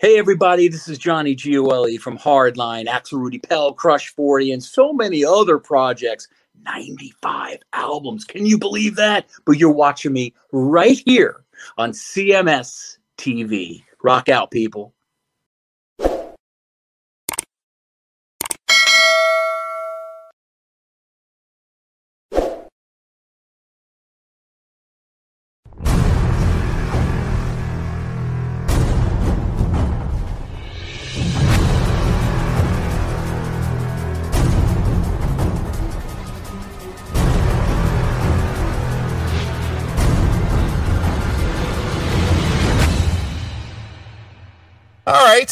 Hey, everybody, this is Johnny Gioeli from Hardline, Axel Rudi Pell, Crush 40, and so many other projects. 95 albums. Can you believe that? But you're watching me right here on CMS TV. Rock out, people.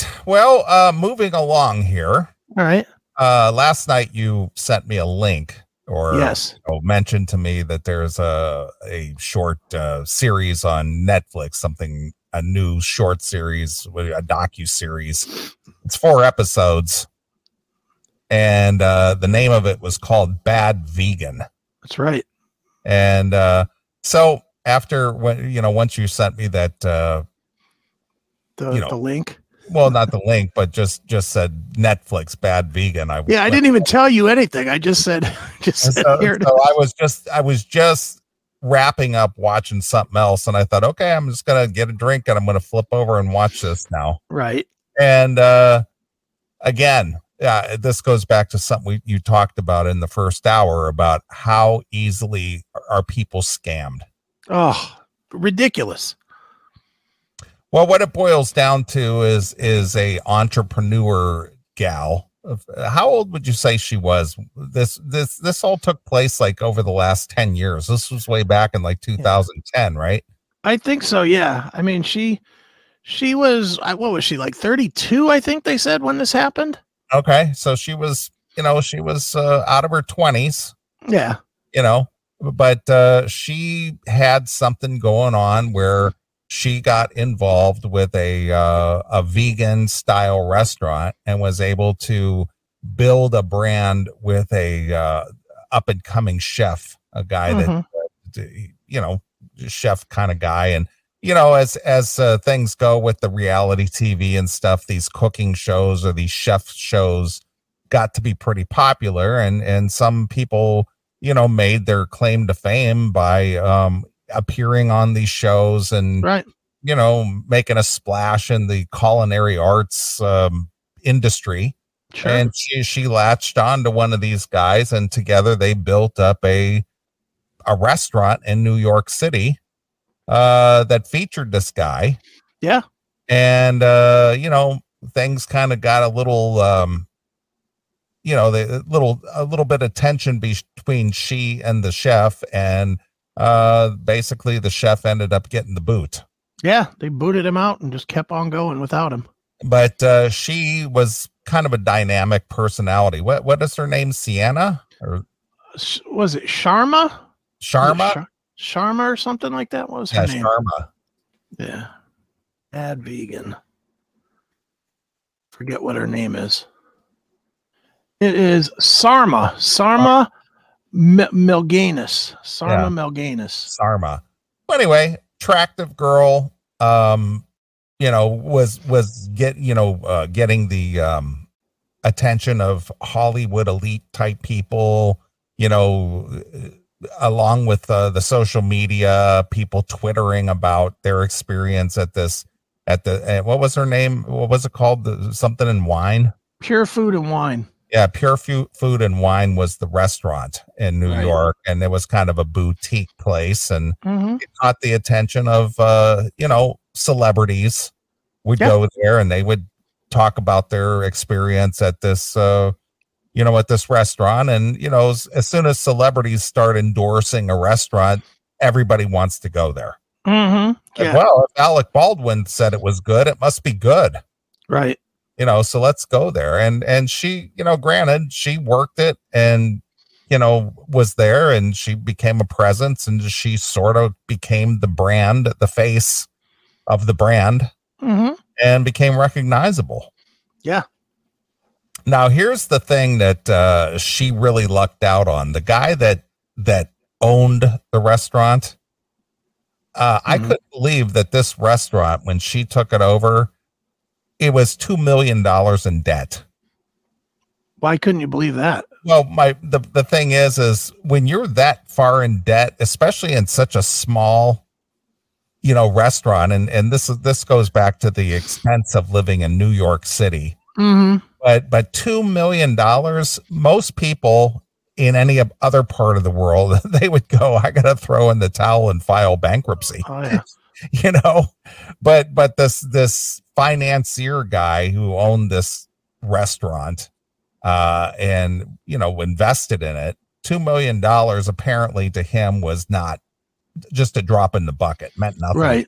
Right. Well, uh, moving along here. All right. Uh, last night you sent me a link or Yes. you know, mentioned to me that there's a a short uh, series on Netflix, something a new short series, a docu series. It's four episodes, and uh, the name of it was called Bad Vegan. That's right. And uh, so after when you know, once you sent me that uh, The You know, the link. Well, not the link, but just just said Netflix Bad Vegan. I Yeah, I didn't even tell you anything. I just said just said so, here. so I was just I was just wrapping up watching something else, and I thought, okay, I'm just gonna get a drink and I'm gonna flip over and watch this now. Right. And uh again, yeah, this goes back to something we, you talked about in the first hour about how easily are people scammed. Oh, ridiculous. Well, what it boils down to is is a entrepreneur gal. How old would you say she was? This this this all took place like over the last 10 years. This was way back in like 2010, right? I think so. Yeah. I mean, she she was what was she like 32? I think they said when this happened. Okay. So she was, you know, she was uh, out of her 20s, Yeah. you know, but uh she had something going on where she got involved with a uh, a vegan style restaurant and was able to build a brand with a uh, up and coming chef, a guy that Mhm. d- you know chef kind of guy and you know as as uh, things go with the reality tv and stuff these cooking shows or these chef shows got to be pretty popular and and some people you know made their claim to fame by um appearing on these shows and Right. you know making a splash in the culinary arts um industry Sure. and she she latched on to one of these guys and together they built up a a restaurant in New York City uh that featured this guy yeah. and uh you know things kind of got a little um you know the a little a little bit of tension between she and the chef and uh basically the chef ended up getting the boot Yeah. They booted him out and just kept on going without him. but uh she was kind of a dynamic personality what what is her name sienna or Was it Sharma? sharma Shar- Sharma or something like that? What was her yeah name? sharma Yeah. Bad vegan. Forget what her name is. It is Sarma. Sarma M- Melganus. Sarma Yeah. Melganus. Sarma. Well, anyway, attractive girl. Um, you know, was was get you know uh, getting the um attention of Hollywood elite type people. You know, uh, along with uh, the social media, people twittering about their experience at this at the uh, what was her name? What was it called? The, something in wine. Pure food and wine. Yeah, Pure Fu- Food and Wine was the restaurant in New Right. York, and it was kind of a boutique place, and Mm-hmm. it caught the attention of uh, you know celebrities. Would Yeah. go there, and they would talk about their experience at this, uh, you know, at this restaurant, and you know, as, as soon as celebrities start endorsing a restaurant, everybody wants to go there. Mm-hmm. Yeah. Well, if Alec Baldwin said it was good, it must be good Right. You know so let's go there and and she you know granted she worked it and you know was there and she became a presence and she sort of became the brand the face of the brand Mm-hmm. and became recognizable Yeah. now here's the thing that uh she really lucked out on the guy that that owned the restaurant uh i Mhm. couldn't believe that this restaurant when she took it over it was two million dollars in debt. Why couldn't you believe that? Well, my the, the thing is is when you're that far in debt, especially in such a small you know restaurant and and this is this goes back to the expense of living in New York City. Mm-hmm. But but 2 million dollars most people in any other part of the world they would go I got to throw in the towel and file bankruptcy. Oh yeah. you know but but this this financier guy who owned this restaurant uh and you know invested in it two million dollars apparently to him was not just a drop in the bucket meant nothing Right.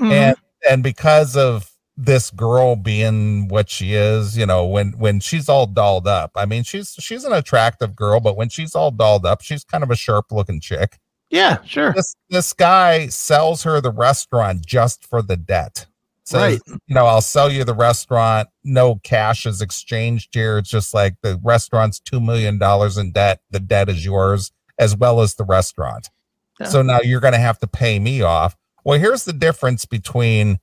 Mhm. and and because of this girl being what she is you know when when she's all dolled up i mean she's she's an attractive girl but when she's all dolled up she's kind of a sharp looking chick yeah, sure. this this guy sells her the restaurant just for the debt. Says, Right. you know, I'll sell you the restaurant. No cash is exchanged here. It's just like the restaurant's two million dollars in debt. The debt is yours as well as the restaurant. Yeah. So now you're going to have to pay me off. Well, here's the difference between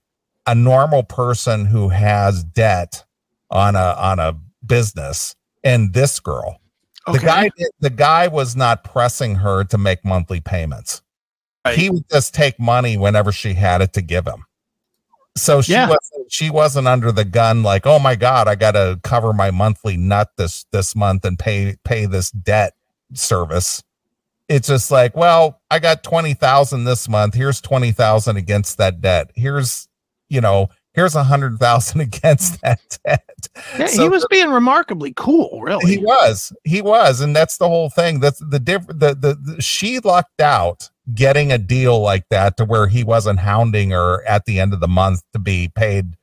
a normal person who has debt on a on a business and this girl. Okay. The guy the guy was not pressing her to make monthly payments. Right. He would just take money whenever she had it to give him. So she Yeah. wasn't she wasn't under the gun like, "Oh my god, I got to cover my monthly nut this this month and pay pay this debt service." It's just like, "Well, I got 20,000 this month. Here's 20,000 against that debt. Here's, you know, here's a 100,000 against that debt." yeah, So he was being remarkably cool, really. he was he was and that's the whole thing that's the diff the, the the she lucked out getting a deal like that to where he wasn't hounding her at the end of the month to be paid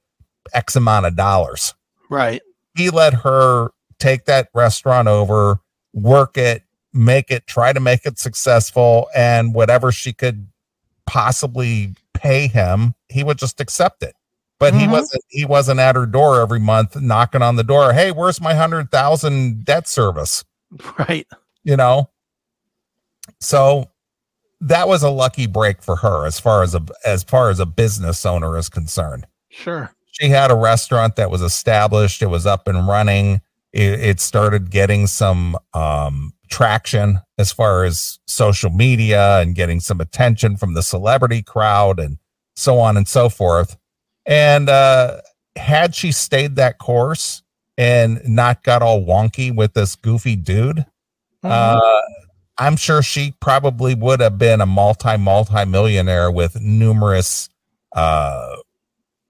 x amount of dollars right. he let her take that restaurant over work it make it try to make it successful and whatever she could possibly pay him he would just accept it but he Mhm. wasn't he wasn't at her door every month knocking on the door hey where's my hundred thousand debt service Right. you know so that was a lucky break for her as far as a as far as a business owner is concerned Sure. she had a restaurant that was established it was up and running it, it started getting some um traction as far as social media and getting some attention from the celebrity crowd and so on and so forth and uh had she stayed that course and not got all wonky with this goofy dude Mhm. uh i'm sure she probably would have been a multi multi millionaire with numerous uh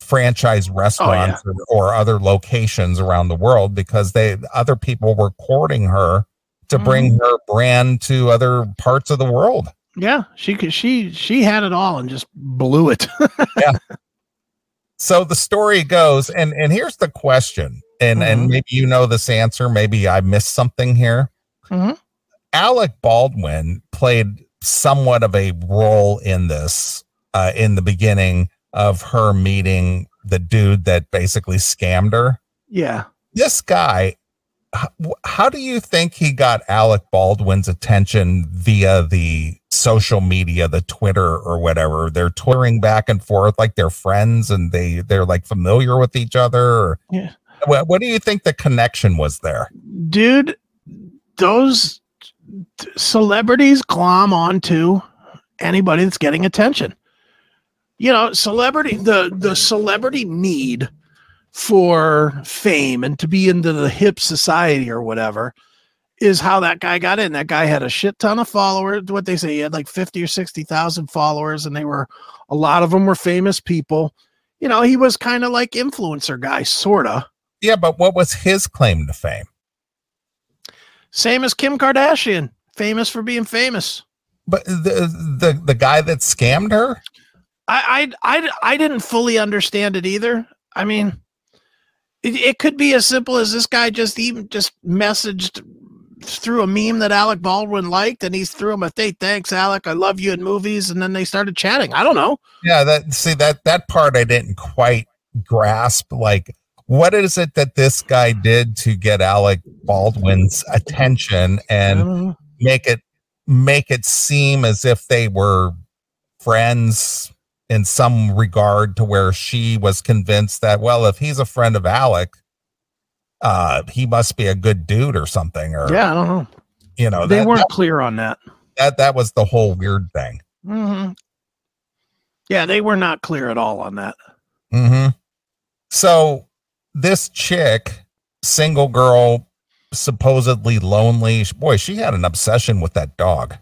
franchise restaurants or, or other locations around the world because they other people were courting her to bring her brand to other parts of the world yeah, she could. She she had it all and just blew it. Yeah. So the story goes and and here's the question and and Mhm. maybe you know this answer maybe i missed something here Mhm. Alec baldwin played somewhat of a role in this uh in the beginning of her meeting the dude that basically scammed her yeah. this guy how, how do you think he got alec baldwin's attention via the social media the twitter or whatever they're twittering back and forth like they're friends and they they're like familiar with each other or, Yeah. what, what do you think the connection was there dude those celebrities glom onto anybody that's getting attention. You know celebrity the the celebrity need for fame and to be into the hip society or whatever is how that guy got in. That guy had a shit ton of followers. What they say he had like 50 or 60,000 followers and they were a lot of them were famous people. You know he was kind of like influencer guy sorta. Yeah but what was his claim to fame Same as Kim Kardashian, famous for being famous. but the the, the guy that scammed her I I I, I didn't fully understand it either. I mean, it, it could be as simple as this guy just even just messaged through a meme that Alec Baldwin liked, and he threw him a hey, thanks, Alec, I love you in movies, and then they started chatting. I don't know. yeah that see that that part i didn't quite grasp like what is it that this guy did to get alec baldwin's attention and make it make it seem as if they were friends in some regard to where she was convinced that well if he's a friend of alec uh he must be a good dude or something or Yeah, I don't know. you know They that, weren't that, clear on that. that that was the whole weird thing hmm Yeah, they were not clear at all on that. hmm so this chick single girl supposedly lonely boy she had an obsession with that dog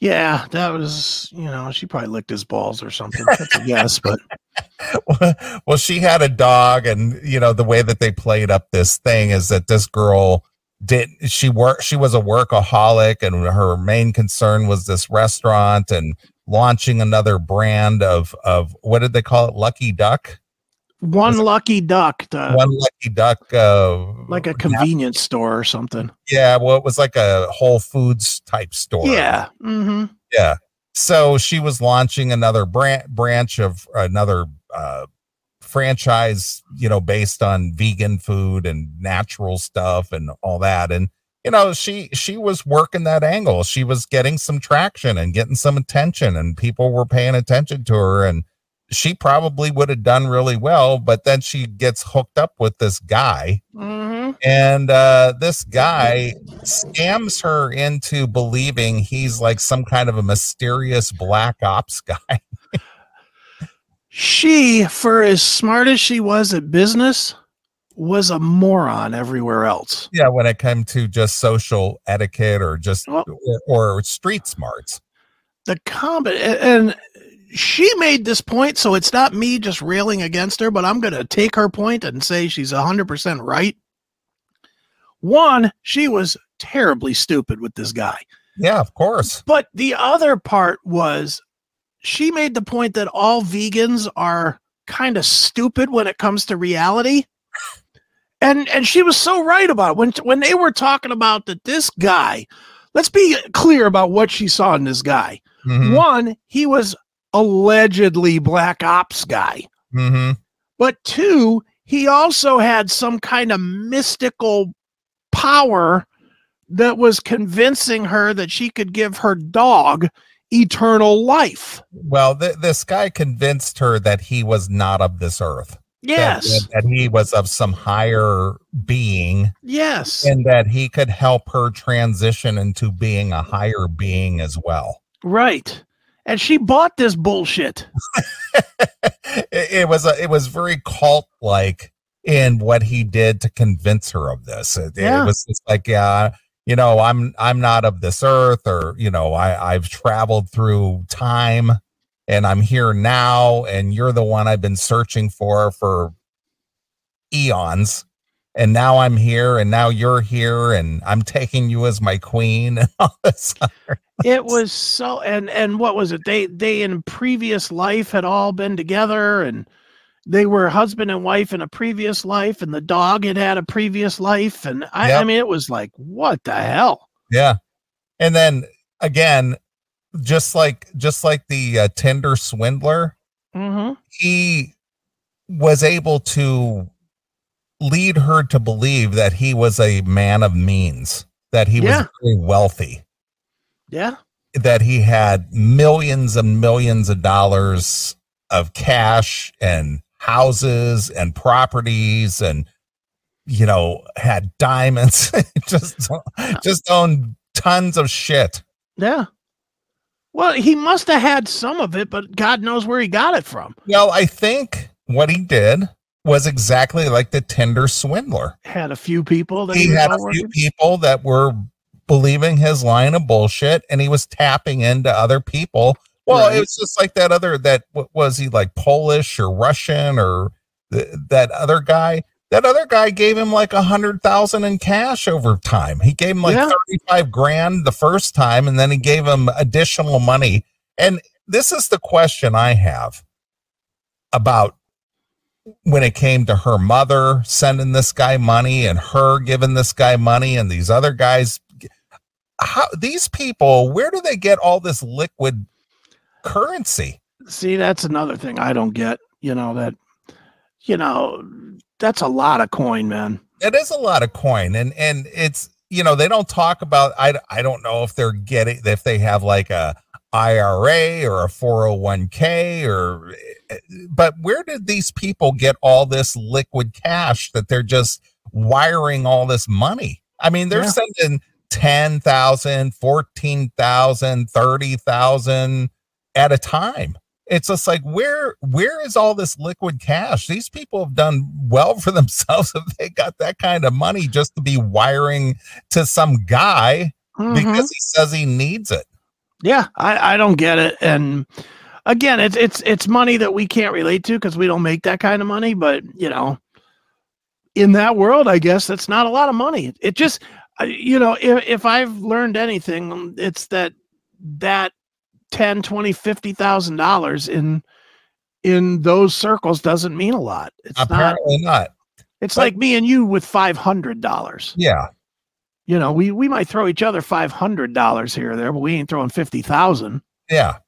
Yeah, that was, you know, she probably licked his balls or something. That's a guess, but well, she had a dog, and you know the way that they played up this thing is that this girl did she work? She was a workaholic, and her main concern was this restaurant and launching another brand of of what did they call it? Lucky Duck. One lucky duck, the, One Lucky Duck, uh, like a convenience store or something. yeah. Well, it was like a Whole Foods type store. Yeah. hmm Yeah. So she was launching another branch branch of another uh, franchise, you know, based on vegan food and natural stuff and all that. And you know, she she was working that angle. She was getting some traction and getting some attention, and people were paying attention to her. And she probably would have done really well, but then she gets hooked up with this guy hmm and uh, this guy scams her into believing he's like some kind of a mysterious black ops guy. She, for as smart as she was at business, was a moron everywhere else. yeah, when it came to just social etiquette or just Well- or, or street smarts. The combat, and she made this point, so it's not me just railing against her, but I'm going to take her point and say she's 100% right. One, she was terribly stupid with this guy. Yeah, of course. But the other part was she made the point that all vegans are kind of stupid when it comes to reality. And and she was so right about it. when when they were talking about that this guy, let's be clear about what she saw in this guy. Mhm, One, he was allegedly black ops guy. mhm. But two, he also had some kind of mystical power that was convincing her that she could give her dog eternal life. Well, th- this guy convinced her that he was not of this earth. Yes. that, that he was of some higher being, yes. and that he could help her transition into being a higher being as well. right. And she bought this bullshit. it, it was a, it was very cult like in what he did to convince her of this. It, it was just like, yeah, you know, I'm I'm not of this earth, or you know, I I've traveled through time, and I'm here now, and you're the one I've been searching for for eons. And now I'm here, and now you're here, and I'm taking you as my queen, and all this. other- It was so and and what was it? They they in previous life had all been together and they were husband and wife in a previous life and the dog had had a previous life and I, I mean it was like what the hell? Yeah. And then again, just like just like the uh, Tinder swindler, hmm he was able to lead her to believe that he was a man of means, that he Yeah. was very wealthy, Yeah. that he had millions and millions of dollars of cash and houses and properties and you know had diamonds just just owned tons of shit Yeah. Well, he must have had some of it, but God knows where he got it from. Well, I think what he did was exactly like the Tinder swindler. Had a few people that He he, had a few people that were believing his line of bullshit, and he was tapping into other people. Well, Right. it was just like that other that what was he like Polish or Russian or th- that other guy. That other guy gave him like a hundred thousand in cash over time. He gave him like Yeah. 35 grand the first time, and then he gave him additional money. And this is the question I have about when it came to her mother sending this guy money and her giving this guy money and these other guys how these people where do they get all this liquid currency See, that's another thing I don't get. You know that, you know, that's a lot of coin, man. it is a lot of coin and and it's you know they don't talk about i i don't know if they're getting if they have like a IRA or a 401k or but where did these people get all this liquid cash that they're just wiring all this money? I mean, they're Yeah. sending 10,000, 14,000, 30,000 at a time. It's just like where where is all this liquid cash? These people have done well for themselves if they got that kind of money just to be wiring to some guy Mhm. because he says he needs it. Yeah, I, I don't get it. And again, it's it's it's money that we can't relate to because we don't make that kind of money. But you know, in that world, I guess that's not a lot of money. It just, you know, if if I've learned anything, it's that that 10 20 50 thousand dollars in in those circles doesn't mean a lot it's not Apparently not. it's but- like me and you with five hundred dollars Yeah. you know we we might throw each other five hundred dollars here or there but we ain't throwing fifty thousand Yeah.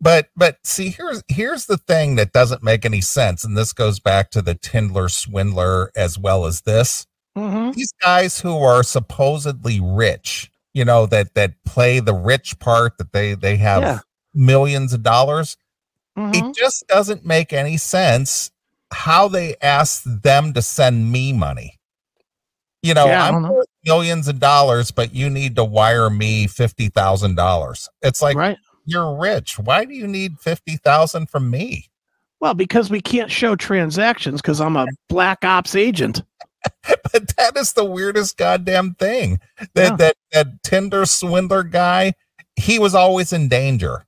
But but see here's here's the thing that doesn't make any sense and this goes back to the Tindler swindler as well as this. Mm-hmm. These guys who are supposedly rich, you know, that that play the rich part that they they have Yeah. millions of dollars. Mhm. It just doesn't make any sense how they ask them to send me money. You know, Yeah, I'm know. millions of dollars, but you need to wire me fifty thousand dollars. It's like right you're rich. Why do you need fifty thousand from me? well because we can't show transactions because i'm a black ops agent But that is the weirdest goddamn thing. That Yeah. that that Tinder swindler guy, he was always in danger.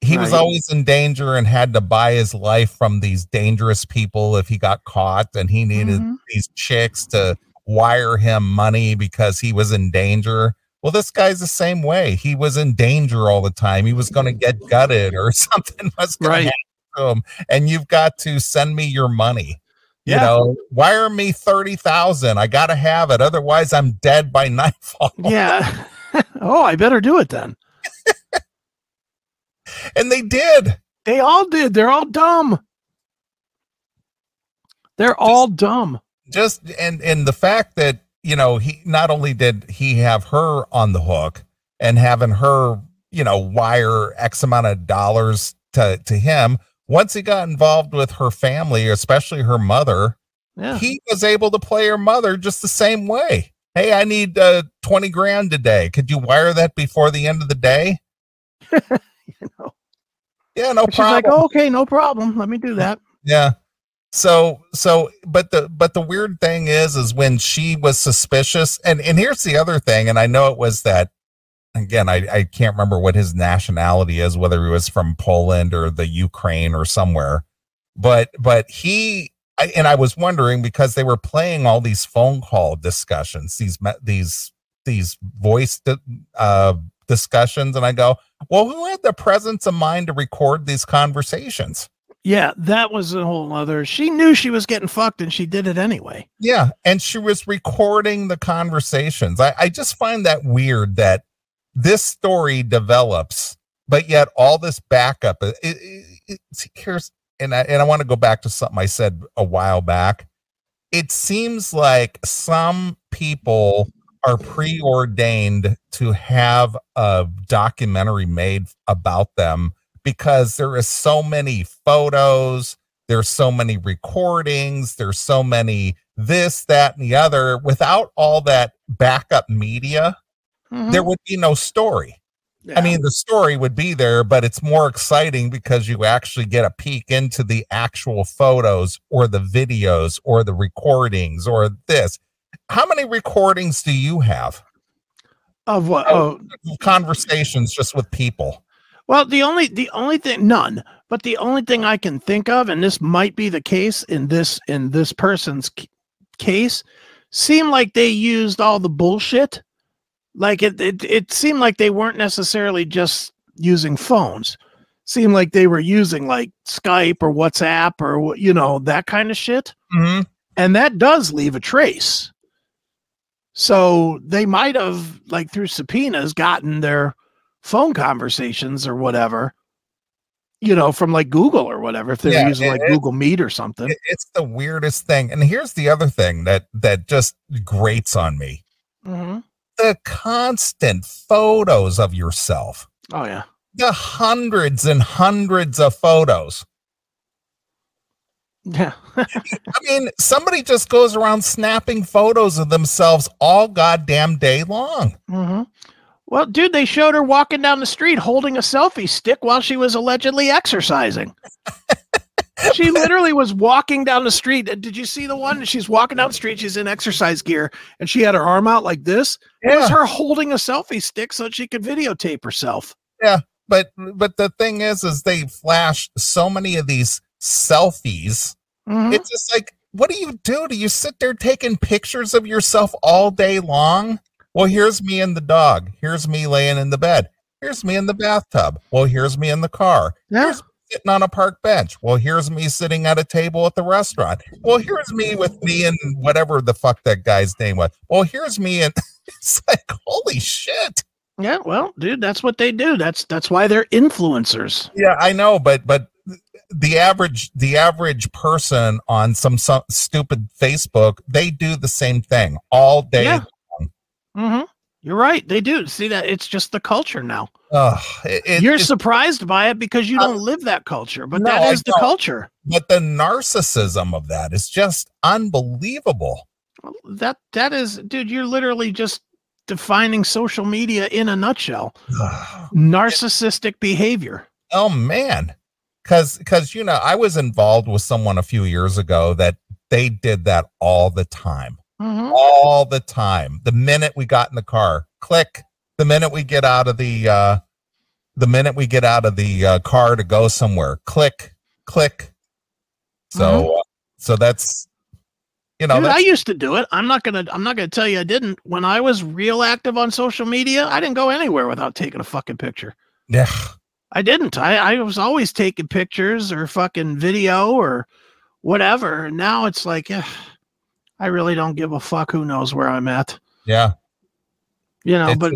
He was always in danger and had to buy his life from these dangerous people if he got caught and he needed Mhm. these chicks to wire him money because he was in danger. Well, this guy's the same way. He was in danger all the time. He was going to get gutted or something was going Right. to happen to him. And you've got to send me your money. You know, wire me 30,000. I got to have it. Otherwise, I'm dead by nightfall. yeah oh i better do it then And they did. they all did they're all dumb they're all dumb Just and and the fact that, you know, he not only did he have her on the hook and having her, you know, wire X amount of dollars to to him, once he got involved with her family, especially her mother, yeah he was able to play her mother just the same way. Hey, I need uh 20 grand today. Could you wire that before the end of the day? you know Yeah, no she's problem. like oh, okay no problem let me do that Yeah. So so but the but the weird thing is is when she was suspicious and and here's the other thing and I know it was that again I I can't remember what his nationality is whether he was from Poland or the Ukraine or somewhere but but he I, and I was wondering because they were playing all these phone call discussions these these these voice uh discussions and I go well who had the presence of mind to record these conversations Yeah, that was a whole other. She knew she was getting fucked and she did it anyway. Yeah, and she was recording the conversations. I, I just find that weird that this story develops, but yet all this backup. It, it, it's here's and I and I want to go back to something I said a while back. It seems like some people are preordained to have a documentary made about them because there is so many photos there's so many recordings there's so many this that and the other without all that backup media there mm-hmm. would be no story Yeah. i mean the story would be there but it's more exciting because you actually get a peek into the actual photos or the videos or the recordings or this how many recordings do you have of what? Oh, oh, conversations just with people well, the only the only thing none, but the only thing I can think of, and this might be the case in this in this person's c- case, seem like they used all the bullshit. Like it, it, it seemed like they weren't necessarily just using phones. Seemed like they were using like Skype or WhatsApp or you know that kind of shit. Mhm. and that does leave a trace. So they might have, like through subpoenas, gotten their phone conversations or whatever, you know, from like Google or whatever, if they're Yeah, using like it- Google Meet or something. It- it's the weirdest thing and here's the other thing that that just grates on me Mhm. The constant photos of yourself Oh yeah, the hundreds and hundreds of photos. Yeah. I mean, somebody just goes around snapping photos of themselves all goddamn day long. hmm Well, dude, they showed her walking down the street holding a selfie stick while she was allegedly exercising. she literally was walking down the street. Did you see the one? She's walking down the street. She's in exercise gear and she had her arm out like this. It was her holding a selfie stick so she could videotape herself. Yeah. But but the thing is, is they flash so many of these selfies. Mhm. It's just like, what do you do? Do you sit there taking pictures of yourself all day long? Well, here's me and the dog. Here's me laying in the bed. Here's me in the bathtub. Well, here's me in the car. Yeah. Here's sitting on a park bench. Well, here's me sitting at a table at the restaurant. Well, here's me with me and whatever the fuck that guy's name was. Well, here's me and it's like, holy shit. Yeah, well, dude, that's what they do. That's that's why they're influencers. Yeah, I know, but but the average the average person on some, some stupid Facebook, they do the same thing all day. Yeah. hmm You're right. They do. See that it's just the culture now. Ugh, it- You're surprised by it because you Uh, don't live that culture, but no, that is the culture. but the narcissism of that is just unbelievable. Well, That that is, dude. You're literally just defining social media in a nutshell. Narcissistic behavior. oh man because because you know i was involved with someone a few years ago that they did that all the time Mhm. all the time the minute we got in the car click the minute we get out of the uh the minute we get out of the uh, car to go somewhere click click so uh, so that's you know Dude, I used to do it. I'm not gonna. I'm not gonna tell you I didn't. When I was real active on social media, I didn't go anywhere without taking a fucking picture. yeah I didn't. I, I was always taking pictures or fucking video or whatever. And now it's like, eh, I really don't give a fuck. Who knows where I'm at? yeah You know, It's but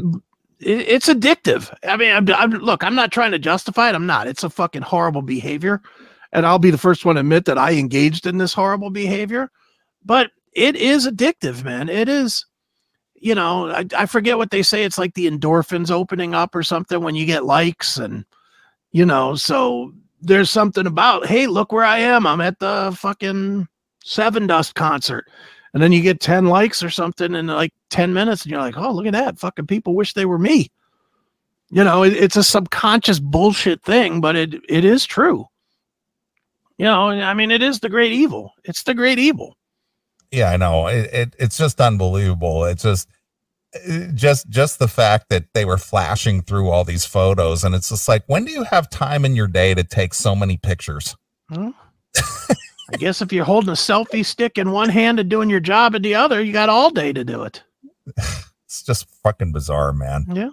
it, it's addictive. I mean, I'm, I'm, look, I'm not trying to justify it. I'm not. It's a fucking horrible behavior. And I'll be the first one to admit that I engaged in this horrible behavior. But it is addictive, man. It is, you know, I, I forget what they say. It's like the endorphins opening up or something when you get likes. And, you know, so there's something about, hey, look where I am. I'm at the fucking Sevendust concert. And then you get 10 likes or something in like 10 minutes, and you're like, oh, look at that. Fucking people wish they were me. You know, it, it's a subconscious bullshit thing, but it it is true. You know, I mean, it is the great evil. It's the great evil. yeah i know it, it it's just unbelievable it's just just just the fact that they were flashing through all these photos and it's just like when do you have time in your day to take so many pictures hmm? I guess if you're holding a selfie stick in one hand and doing your job in the other, you got all day to do it. it's just fucking bizarre man Yeah.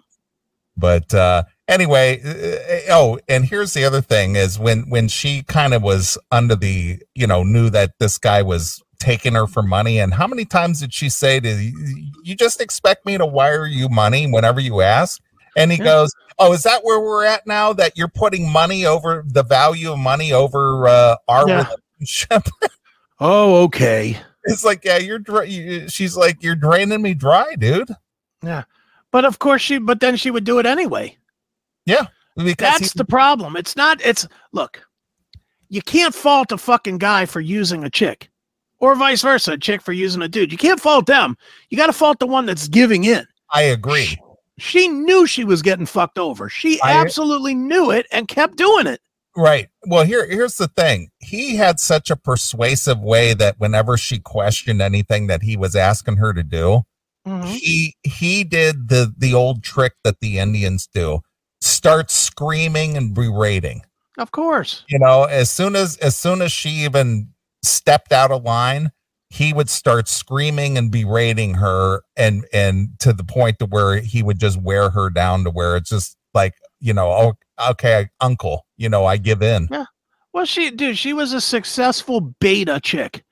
but uh anyway uh, oh and here's the other thing is when when she kind of was under the you know knew that this guy was taking her for money and how many times did she say to you you just expect me to wire you money whenever you ask and he Yeah. goes oh is that where we're at now that you're putting money over the value of money over uh our Yeah. Oh, okay. it's like yeah you're dra- you, she's like you're draining me dry dude Yeah. But of course she but then she would do it anyway. Yeah. That's he- the problem. It's not it's look, you can't fault a fucking guy for using a chick. Or vice versa, a chick for using a dude. You can't fault them. You got to fault the one that's giving in. i agree She knew she was getting fucked over. She I- absolutely knew it and kept doing it. Right. Well, here here's the thing. He had such a persuasive way that whenever she questioned anything that he was asking her to do, Mhm. he he did the the old trick that the Indians do. Start screaming and berating. Of course. You know, as soon as as soon as she even stepped out of line, he would start screaming and berating her and and to the point to where he would just wear her down to where it's just like, you know, oh okay, uncle, you know, I give in. Yeah. Well, she, dude, she was a successful beta chick,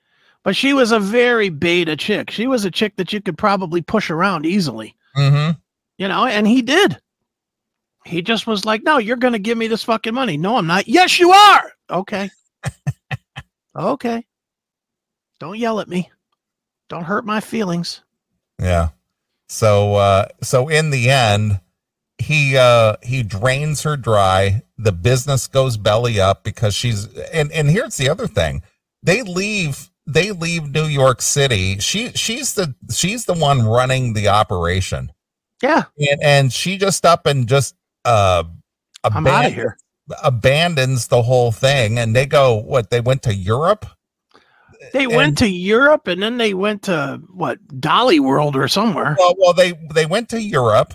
but she was a very beta chick. She was a chick that you could probably push around easily, Mm-hmm. you know, and he did. He just was like, no, you're going to give me this fucking money. No, I'm not. Yes, you are. Okay. okay. Don't yell at me. Don't hurt my feelings. Yeah. So uh so in the end, he uh he drains her dry. The business goes belly up because she's and and here's the other thing. They leave they leave new york city. She she's the she's the one running the operation. Yeah, and and she just up and just uh I'm out of here. abandons the whole thing. And they go what they went to europe? They and- went to Europe and then they went to what Dolly World or somewhere. well, well they they went to europe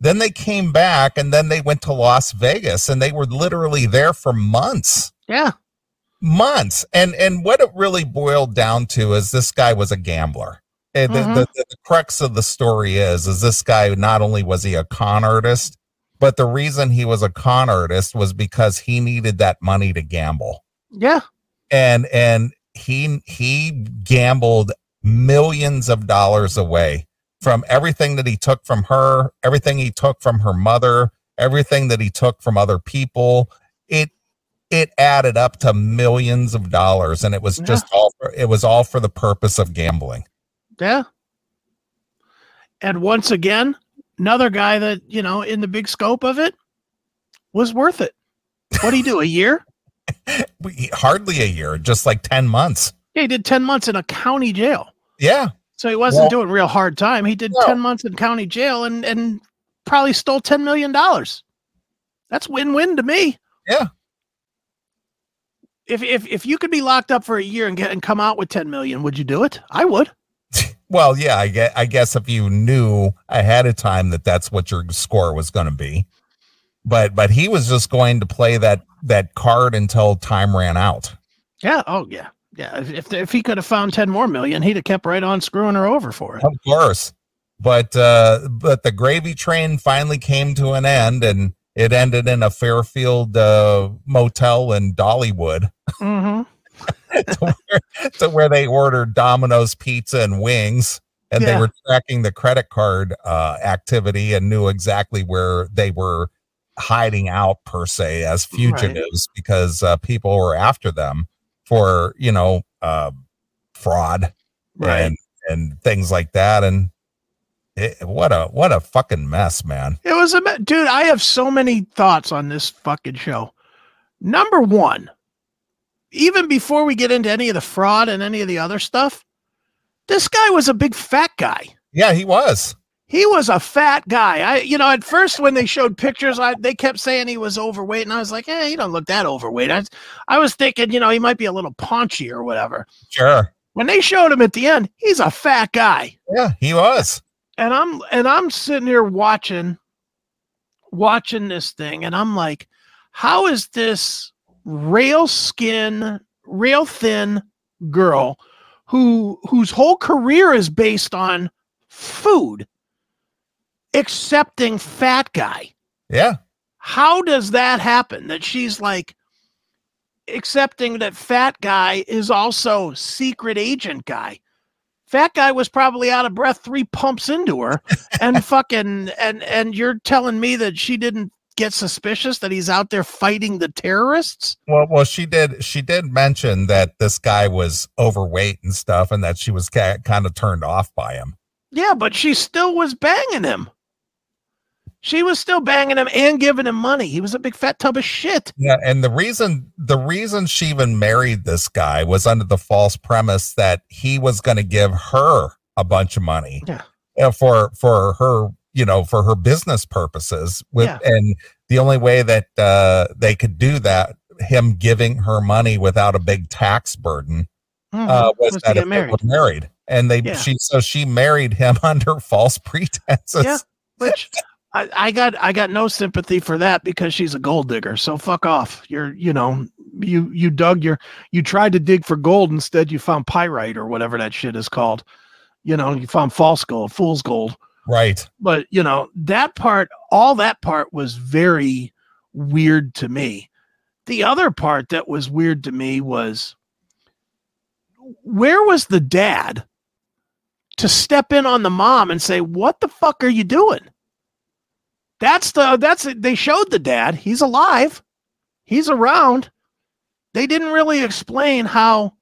then they came back and then they went to las vegas and they were literally there for months. Yeah, months. And and what it really boiled down to is this guy was a gambler. And mm-hmm. the, the, the, crux of the story is is this guy not only was he a con artist but the reason he was a con artist was because he needed that money to gamble. Yeah, and and he he gambled millions of dollars away from everything that he took from her everything he took from her mother everything that he took from other people it it added up to millions of dollars and it was just all for, it was all for the purpose of gambling yeah. And once again, another guy that you know, in the big scope of it, was worth it. What would he do? A year? Hardly a year just like 10 months Yeah, he did ten months in a county jail. yeah So he wasn't Well- doing real hard time. He did No. 10 months in county jail and and probably stole 10 million dollars. That's win-win to me. Yeah. If if if you could be locked up for a year and get and come out with 10 million, would you do it? I would. well yeah i guess, I guess if you knew ahead of time that that's what your score was going to be but but he was just going to play that that card until time ran out Yeah. Oh yeah. Yeah. If if, he could have found 10 more million, he'd have kept right on screwing her over for it. of course but uh but the gravy train finally came to an end and it ended in a fairfield uh motel in dollywood Mm-hmm. to, where, to where they ordered domino's pizza and wings and Yeah. they were tracking the credit card uh activity and knew exactly where they were hiding out per se as Right. fugitives because uh, people were after them for you know uh fraud Right. and and things like that and it, what a what a fucking mess man It was a dude. I have so many thoughts on this fucking show. Number one, even before we get into any of the fraud and any of the other stuff, this guy was a big fat guy. yeah he was He was a fat guy. I, you know, at first when they showed pictures, I they kept saying he was overweight, and I was like, "Hey, he don't look that overweight." I, I was thinking, you know, he might be a little paunchy or whatever. sure When they showed him at the end, he's a fat guy. yeah he was and I'm and I'm sitting here watching watching this thing and I'm like how is this rail skin rail thin girl who whose whole career is based on food accepting fat guy. Yeah. How does that happen that she's like accepting that fat guy is also secret agent guy? Fat guy was probably out of breath three pumps into her and fucking and and you're telling me that she didn't get suspicious that he's out there fighting the terrorists? Well well she did she did mention that this guy was overweight and stuff and that she was ca- kind of turned off by him. Yeah but she still was banging him she was still banging him and giving him money he was a big fat tub of shit Yeah, and the reason the reason she even married this guy was under the false premise that he was going to give her a bunch of money. Yeah. uh, for for her, you know, for her business purposes. With Yeah. and the only way that uh, they could do that, him giving her money without a big tax burden, uh, was, Was that if they were married. And they Yeah. she so she married him under false pretenses. Yeah. which I, I got I got no sympathy for that because she's a gold digger. So fuck off. You're you know you you dug your you tried to dig for gold instead you found pyrite or whatever that shit is called. You know you found false gold, fool's gold. Right. But you know that part, all that part was very weird to me. The other part that was weird to me was where was the dad to step in on the mom and say, "What the fuck are you doing?" That's the that's they showed the dad. He's alive. He's around. They didn't really explain how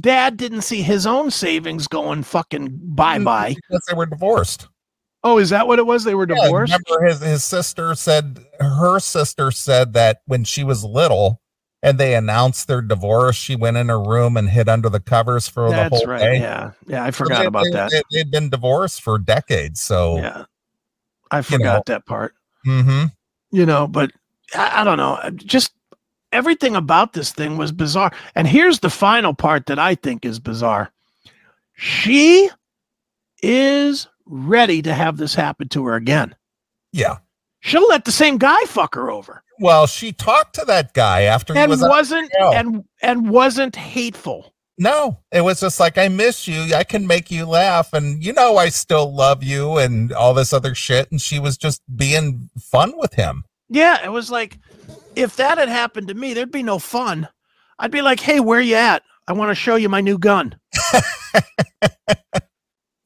dad didn't see his own savings going fucking bye bye. Because they were divorced. Oh, is that what it was? They were Yeah, divorced. remember his his sister said her sister said that when she was little and they announced their divorce, she went in her room and hid under the covers for the whole right. day. Yeah, yeah. I So forgot they- about they- that. They, they'd been divorced for decades. So yeah, I forgot that part. mhm. You know, but I, I don't know. Just everything about this thing was bizarre. And here's the final part that I think is bizarre. She is ready to have this happen to her again. yeah. She'll let the same guy fuck her over. Well, she talked to that guy after he and was wasn't and and wasn't hateful. No, it was just like I miss you. I can make you laugh, and you know I still love you, and all this other shit. And she was just being fun with him. Yeah, it was like if that had happened to me, there'd be no fun. I'd be like, "Hey, where you at? I want to show you my new gun."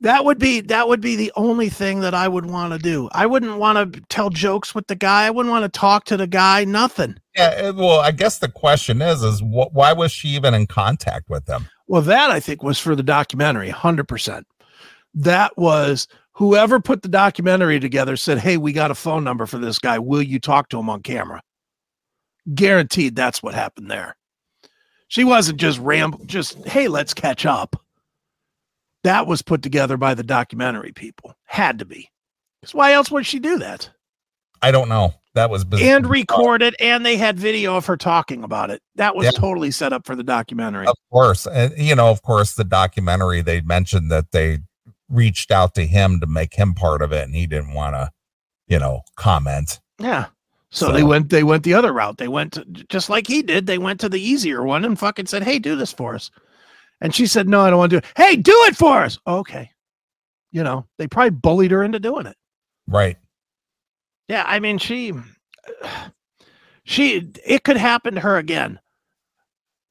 that would be that would be the only thing that I would want to do. I wouldn't want to tell jokes with the guy. I wouldn't want to talk to the guy. Nothing. Yeah. Eh, well, I guess the question is, is wh- why was she even in contact with him? Well, that I think was for the documentary, hundred percent. That was whoever put the documentary together said, "Hey, we got a phone number for this guy. Will you talk to him on camera?" Guaranteed, that's what happened there. She wasn't just ramble, just hey, let's catch up. That was put together by the documentary people. Had to be, because why else would she do that? I don't know. That was biz- And recorded, and they had video of her talking about it. That was Yeah. totally set up for the documentary. Of course, and you know, of course, the documentary they mentioned that they reached out to him to make him part of it, and he didn't want to, you know, comment. Yeah. So, So- they went they went the other route. They went to, just like he did. They went to the easier one and fucking said, "Hey, do this for us." And she said, "No, I don't want to do it." "Hey, do it for us." Okay. You know, they probably bullied her into doing it. Right. Yeah, I mean, she she it could happen to her again.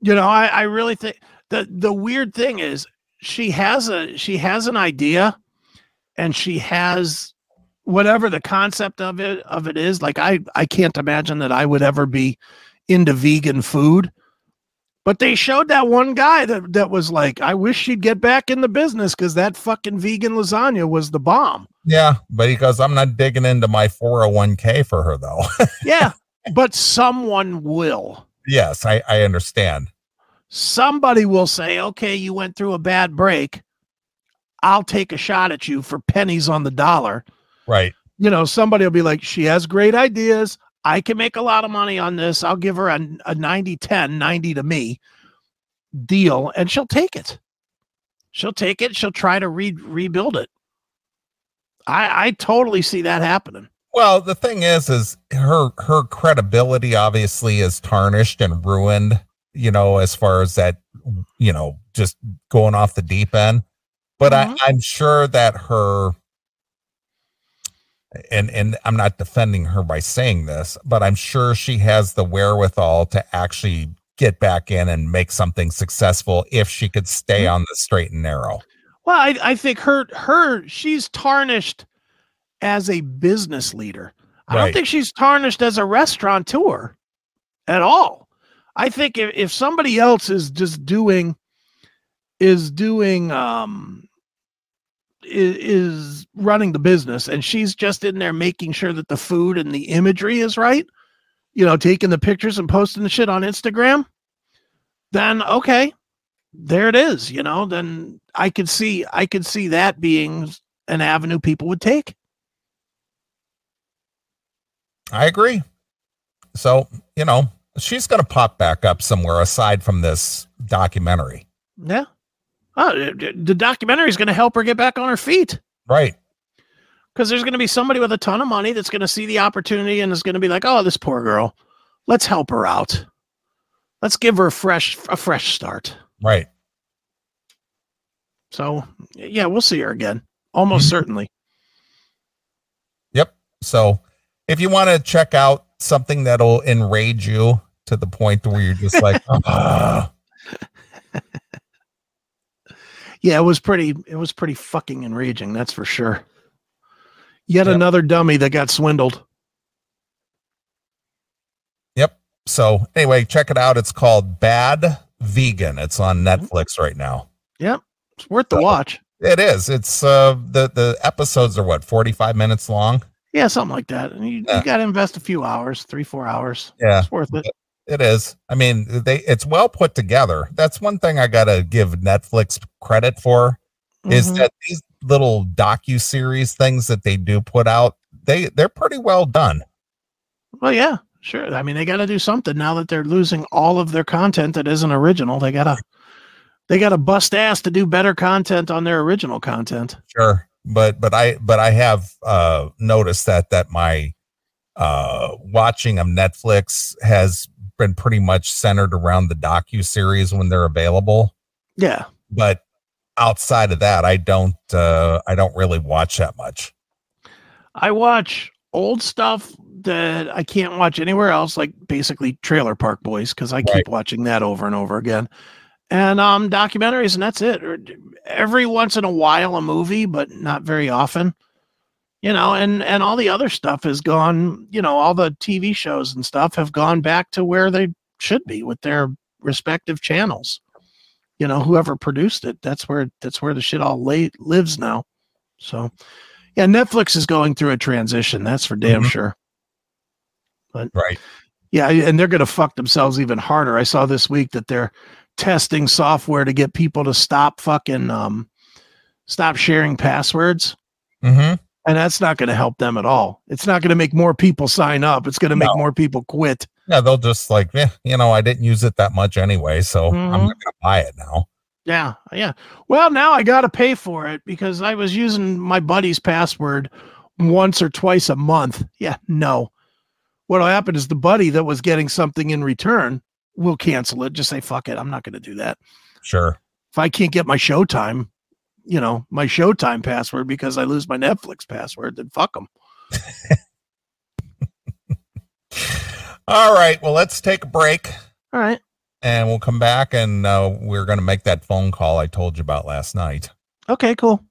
You know, I I really think the the weird thing is she has a she has an idea and she has whatever the concept of it of it is like I I can't imagine that I would ever be into vegan food. But they showed that one guy that that was like, I wish she'd get back in the business because that fucking vegan lasagna was the bomb. Yeah, but he goes, I'm not digging into my 401k for her though. Yeah, but someone will. yes, I, I understand. Somebody will say, okay, you went through a bad break. I'll take a shot at you for pennies on the dollar. Right. You know, somebody will be like, she has great ideas. I can make a lot of money on this. I'll give her a, a 90 10, 90 to me deal, and she'll take it. She'll take it. She'll try to re- rebuild it. I, I totally see that happening. Well, the thing is, is her her credibility obviously is tarnished and ruined. You know, as far as that, you know, just going off the deep end. But Mhm. I, I'm sure that her, and and I'm not defending her by saying this, but I'm sure she has the wherewithal to actually get back in and make something successful if she could stay Mhm. on the straight and narrow. Well, I, I think her her she's tarnished as a business leader. I don't think she's tarnished as a restaurateur at all. I think if, if somebody else is just doing is doing um is, is running the business and she's just in there making sure that the food and the imagery is right, you know, taking the pictures and posting the shit on Instagram, then okay, there it is, you know, then I could see I could see that being an avenue people would take. I agree. So, you know, she's going to pop back up somewhere aside from this documentary. Yeah. Oh, the documentary is going to help her get back on her feet Right. because there's going to be somebody with a ton of money that's going to see the opportunity and is going to be like, "Oh, this poor girl, let's help her out. Let's give her a fresh a fresh start." Right. So, yeah, we'll see her again, almost Mhm. certainly. Yep. So, if you want to check out something that'll enrage you to the point where you're just like, "Ah," Yeah, it was pretty. It was pretty fucking enraging. That's for sure. Yet Yep. another dummy that got swindled. yep. So, anyway, check it out. It's called Bad Vegan. It's on Netflix right now. Yep. It's worth the So- watch. It is. It's uh the the episodes are what forty five minutes long. Yeah, something like that. And you, Yeah. you got to invest a few hours, three, four hours. Yeah, It's worth it. It is. I mean, they it's well put together. That's one thing I gotta give Netflix credit for is Mhm. that these little docu series things that they do put out they they're pretty well done. Well, yeah, sure. I mean, they got to do something now that they're losing all of their content that isn't original. They gotta, they gotta bust ass to do better content on their original content. Sure. But but I but I have uh noticed that that my uh watching of Netflix has been pretty much centered around the docu series when they're available. Yeah, But outside of that, I don't uh I don't really watch that much. I watch old stuff that I can't watch anywhere else, like basically Trailer Park Boys, because I keep watching that over and over again. And um, documentaries, and that's it. Every once in a while, a movie, but not very often. You know, and and all the other stuff has gone. You know, all the TV shows and stuff have gone back to where they should be with their respective channels. You know, whoever produced it, that's where that's where the shit all lay, lives now. So, yeah, Netflix is going through a transition. That's for damn Mhm. sure. Right. Yeah, and they're going to fuck themselves even harder. I saw this week that they're testing software to get people to stop fucking um stop sharing passwords, Mm-hmm. And that's not going to help them at all. It's not going to make more people sign up. It's going to make No. more people quit. Yeah, they'll just like, yeah, you know, I didn't use it that much anyway, so I'm Mhm. not gonna buy it now. Yeah, yeah. Well, now I got to pay for it because I was using my buddy's password once or twice a month. Yeah, no. What'll happen is the buddy that was getting something in return will cancel it. Just say, fuck it. I'm not going to do that. Sure. If I can't get my Showtime, you know my Showtime password because I lose my Netflix password, then fuck them. All right. Well, let's take a break. All right. And we'll come back and uh, we're going to make that phone call I told you about last night. Okay, cool.